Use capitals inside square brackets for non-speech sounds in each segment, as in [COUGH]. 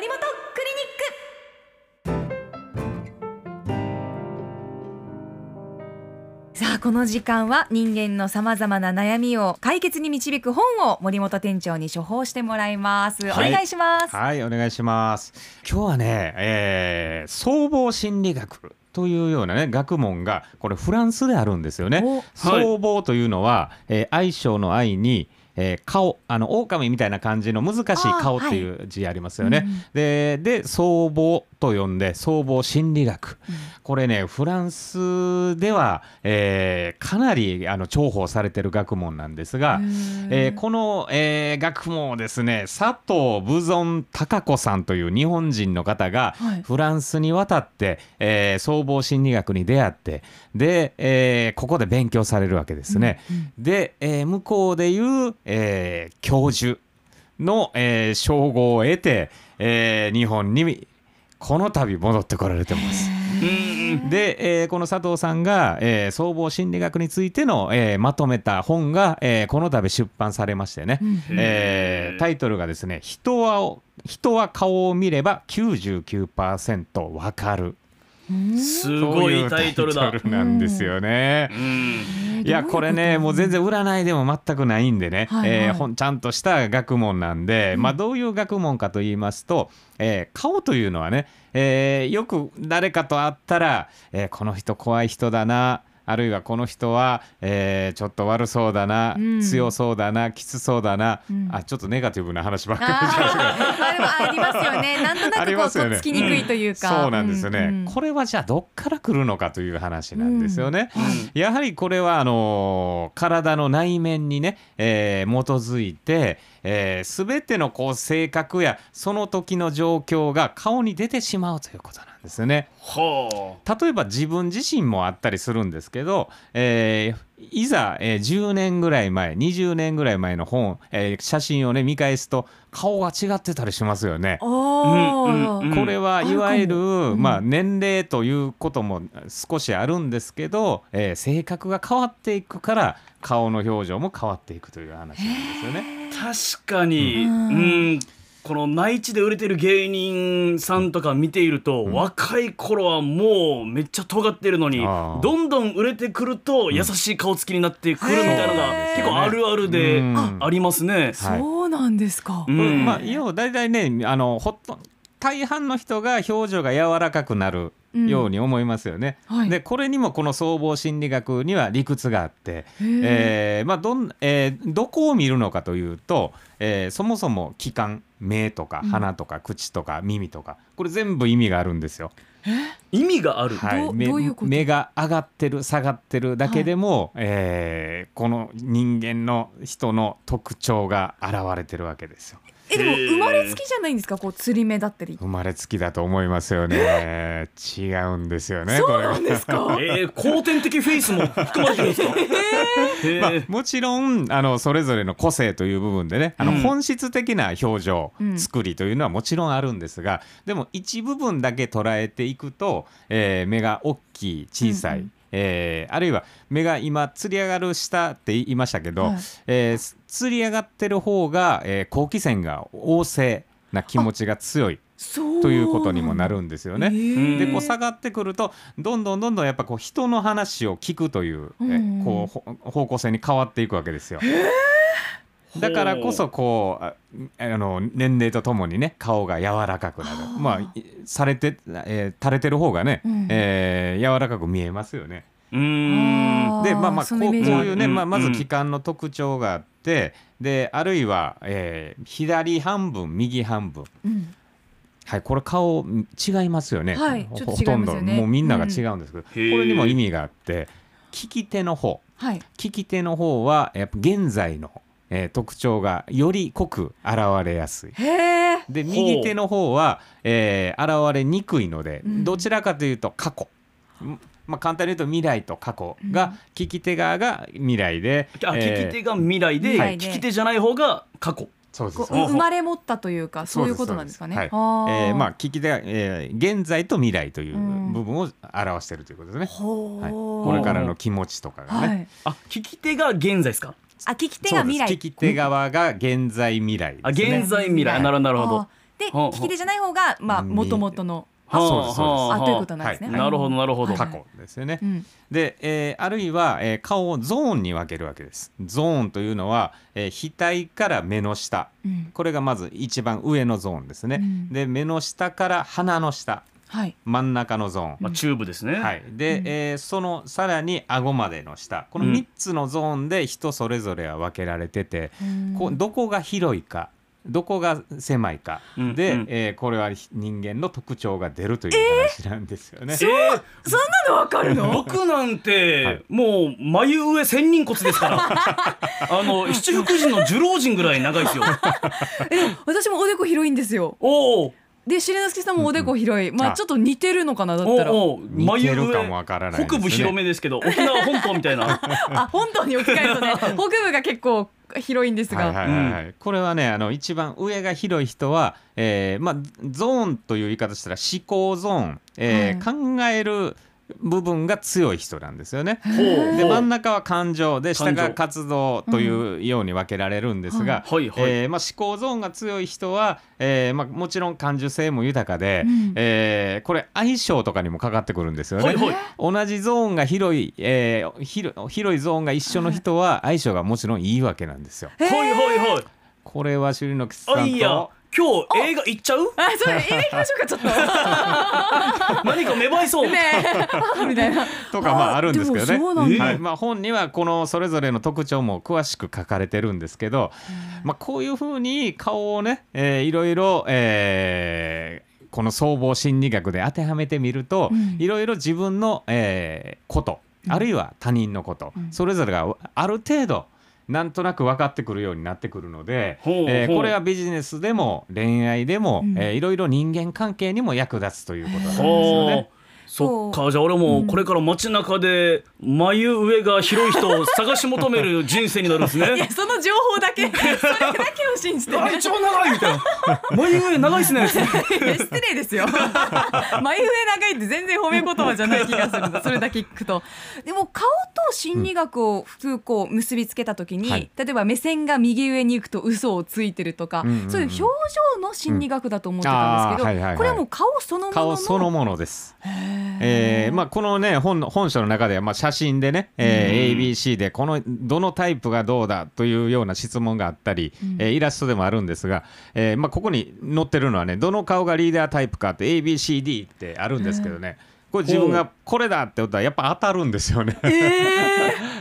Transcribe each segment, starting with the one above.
森本クリニック。さあこの時間は人間のさまざまな悩みを解決に導く本を森本店長に処方してもらいます、はい。お願いします。はい、お願いします。今日はね、えー、総合心理学というようなね学問がこれフランスであるんですよね。お総合というのは、えー愛称の愛にえー顔あの狼みたいな感じの難しい顔っていう字ありますよね。うん。でで総合と呼んで総合心理学、これねフランスでは、えーかなりあの重宝されてる学問なんですが、えーこの、えー学問をですね佐藤武尊孝子さんという日本人の方がはい。フランスに渡って、えー総合心理学に出会ってで、えーここで勉強されるわけですね。で、えー向こうでいう、えー教授の、えー称号を得て、えー日本にこの度戻ってこられてます。うんで、えーこの佐藤さんが、えー総合心理学についての、えーまとめた本が、えーこの度出版されましてね、うんえータイトルがですね人は「人は顔を見れば99%わかる」すごいタイトルだ。なんですよね。うん。いやこれねもう全然占いでも全くないんでね、えーほんちゃんとした学問なんで、まあ、どういう学問かと言いますと、えー顔というのはね、えーよく誰かと会ったら、えーこの人怖い人だなあるいはこの人は、えーちょっと悪そうだな、うん。強そうだなきつそうだな、うん。あちょっとネガティブな話ばっかりしますあーありますよね。[LAUGHS] なんとなあくこうねとっつきにくいというか。そうなんですよね、うんこれはじゃあどっから来るのかという話なんですよね。うん。やはりこれはあのー体の内面にね、えー基づいて、えー、全てのこう性格やその時の状況が顔に出てしまうということなんですよね。は例えば自分自身もあったりするんですけど、えーいざ、えー10年ぐらい前20年ぐらい前の本、えー写真をね見返すと顔が違ってたりしますよね。おうんうんーこれはいわゆる、うんまあ、年齢ということも少しあるんですけど、えー性格が変わっていくから顔の表情も変わっていくという話なんですよね。あ確かに。ううんんこの内地で売れてる芸人さんとか見ていると、若い頃はもうめっちゃ尖ってるのにどんどん売れてくると優しい顔つきになってくるみたいなのが結構あるあるでうん。ありますね。はいそうなんですか。うん。まあ、要は大体ねあのほっと大半の人が表情が柔らかくなるように思いますよね。はい。でこれにもこの総合心理学には理屈があって、えーまあ、どんえーどこを見るのかというと、えーそもそも気管目とかうん鼻とか口とか耳とかこれ全部意味があるんですよ。意味がある？どう目どういうこと？目が上がってる下がってるだけでも、えーこの人間の人の特徴が現れてるわけですよ。えでも生まれつきじゃないんですか？こう釣り目だったり。生まれつきだと思いますよね。違うんですよね。そうこれがなんですか？[LAUGHS] えー、後天的フェイスも含まれてるんですか？[LAUGHS] へまあー、もちろんあのそれぞれの個性という部分でねあのうん本質的な表情、うん作りというのはもちろんあるんですがでも一部分だけ捉えていくと、えー目が大きい小さい、うんうんえーあるいは目が今つり上がる下って言いましたけど、はい。えーつり上がってる方が、えー好奇心が旺盛な気持ちが強い。ということにもなるんですよね。へー。でこう下がってくるとどんどんどんどんやっぱこう人の話を聞くという、えうんこうほ方向性に変わっていくわけですよ。だからこそこうああの年齢とともにね顔が柔らかくなる。はあ。まあいされて、えー垂れてる方がね、うん。えー柔らかく見えますよね。うーん。でまあまあこそうこういうね、まあ、まずうん。気管の特徴があってであるいは、えー左半分右半分。うん。はい、これ顔違いますよね。はいほとんど。もうみんなが違うんですけど、こうんへー。れにも意味があって、利き手の方、はい。利き手の方はやっぱ現在の、えー特徴がより濃く現れやすい。で右手の方は、えー現れにくいので、うんどちらかというと過去。んまあ、簡単に言うと未来と過去が、うん利き手側が未来で、あ、えー利き手が未来で、未来で利き手じゃない方が過去。そうです生まれ持ったというかそういうことなんですかね。はいえーまあ利き手が、えー現在と未来といううん部分を表しているということですね。ほうはい、これからの気持ちとかがね。はい。あ、利き手が現在ですか？あ利き手が未来。そうです。利き手側が現在未来あ、ですね。現在未来。はいなるほど。なるほどあ。ではあはあ利き手じゃない方がまあうん元々の。あそうです。そうですあということなんですね。なるほどなるほど。はい過去ですよね。うん。で、えーあるいは、えー顔をゾーンに分けるわけです。ゾーンというのは、えー額から目の下。うん。これがまず一番上のゾーンですね。うん。で目の下から鼻の下はい。真ん中のゾーン。まあチューブですね。はい、で、うん。えーそのさらに顎までの下。このうん。3つのゾーンで人それぞれは分けられてて、うん。こうどこが広いかどこが狭いか。うん。で、うん。えーこれは人間の特徴が出るという話なんですよね。えーそんなのわかるの？[LAUGHS] 僕なんて、はい。もう眉上千人骨ですから。[LAUGHS] あの七福神の寿老人ぐらい長いですよ。え私もおでこ広いんですよ。おおでしれのすけさんもおでこ広い。まああ。ちょっと似てるのかなだったら。おお似てるかもわからないですね。北部広めですけど沖縄本島みたいな。[LAUGHS] あ本当に置き換えるとね [LAUGHS] 北部が結構広いんですが。はいはいはいはい。これはねあの一番上が広い人は、えーまあ、ゾーンという言い方したら思考ゾーン、えー考える部分が強い人なんですよね。で真ん中は感情で下が活動というように分けられるんですが、はいはい。えーまあ、思考ゾーンが強い人は、えーまあ、もちろん感受性も豊かで、うん。えーこれ相性とかにもかかってくるんですよね。同じゾーンが広い、えー広広いゾーンが一緒の人は相性がもちろんいいわけなんですよ。これは朱里の吉さんと今日映画行っちゃう？あそれ映画行きましょうかちょっと。[LAUGHS] 何か芽生えそう、ねえ。[LAUGHS] みたいな。とかまああるんですけどね。はい。まあ、本にはこのそれぞれの特徴も詳しく書かれてるんですけど、まあ、こういうふうに顔をね、えーいろいろ、えーこの総合心理学で当てはめてみると、うん。いろいろ自分の、えーことあるいは他人のこと、うん。それぞれがある程度なんとなく分かってくるようになってくるので、ほうほうえーこれはビジネスでも恋愛でも、うんえーいろいろ人間関係にも役立つということなんですよね。そっかじゃあ俺もこれから街中で眉上が広い人を探し求める人生になるんですね [LAUGHS] いやその情報だけ [LAUGHS] それだけを信じて、ね。あ一番長いみたいな [LAUGHS] 眉上長いっすね失礼ですよ。眉上長いって全然褒め言葉じゃない気がするんだ。それだけ聞くと。でも顔と心理学を普通こう結びつけたときに、はい。例えば目線が右上に行くと嘘をついてるとか、うんうんうん。そういう表情の心理学だと思ってたんですけど、うん。はいはいはい。これはもう顔そのものの顔そのものです。えーまあ、このね本の本書の中ではまあ写真でね、えーうん ABC でこのどのタイプがどうだというような質問があったり、うん。えーイラストでもあるんですが、えーまあ、ここに載ってるのはねどの顔がリーダータイプかって ABCD ってあるんですけどねこれ自分がこれだってことはやっぱ当たるんですよね。[LAUGHS]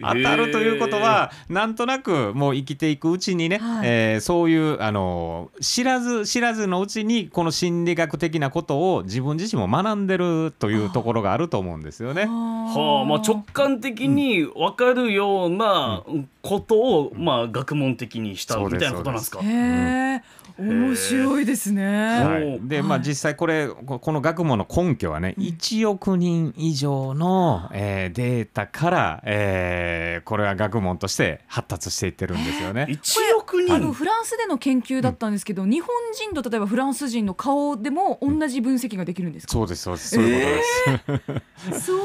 当たるということはなんとなくもう生きていくうちにね、はい。えーそういうあの知らず知らずのうちにこの心理学的なことを自分自身も学んでるというところがあると思うんですよね。はあ。まあ、直感的に分かるようなことを、まあ、学問的にしたみたいなことなんですか？へえ、面白いですね。はい、でまあ実際これここの学問の根拠はね、1億人以上の、えーデータから、えーこれは学問として発達していってるんですよね。1億人。あのフランスでの研究だったんですけど、日本人と例えばフランス人の顔でも同じ分析ができるんですか？そうですそうです。そういうことです。[LAUGHS] そうな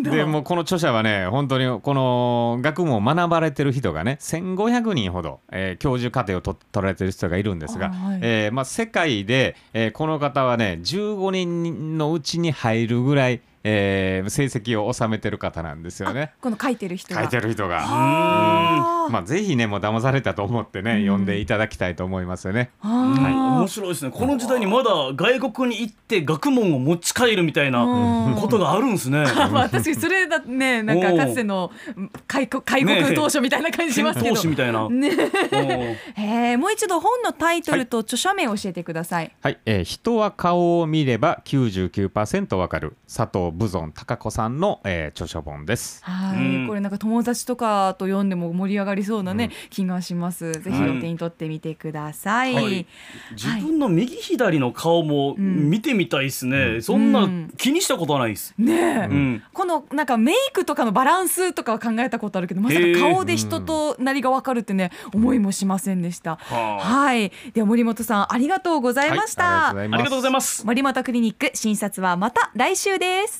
んだ。でもうこの著者はね本当にこの学問を学ばれてる人がね1500人ほど、えー教授課程をと取られてる人がいるんですが、あはいえーまあ、世界で、えーこの方はね15人のうちに入るぐらい、えー成績を収めてる方なんですよね。この書いてる人が。書いてる人が。まあ、ぜひねもう騙されたと思ってね、うん読んでいただきたいと思いますよね。あうんー面白いですねこの時代にまだ外国に行って学問を持ち帰るみたいなうんことがあるんですね。[LAUGHS] まあ確かにそれだねなんかかつての開国開国当初みたいな感じしますけど。投資みたいな。ね、えもう一度本のタイトルと著者名を教えてください。はい、えー人は顔を見れば99%わかる佐藤武尊孝子さんの、えー著書本です。はい、うんこれなんか友達とかと読んでも盛り上がりそうなね、気がします。ぜひお手に取ってみてください。はい自分の右左の顔もん見てみたいですね。そんうなん気にしたことはないです。ねえ、うん。このなんかメイクとかのバランスとかは考えたことあるけどまさか顔で人となりがわかるってね、思いもしませんでした。ははい、では森本さんありがとうございました。はいあ。ありがとうございます。森本クリニック診察はまた来週です。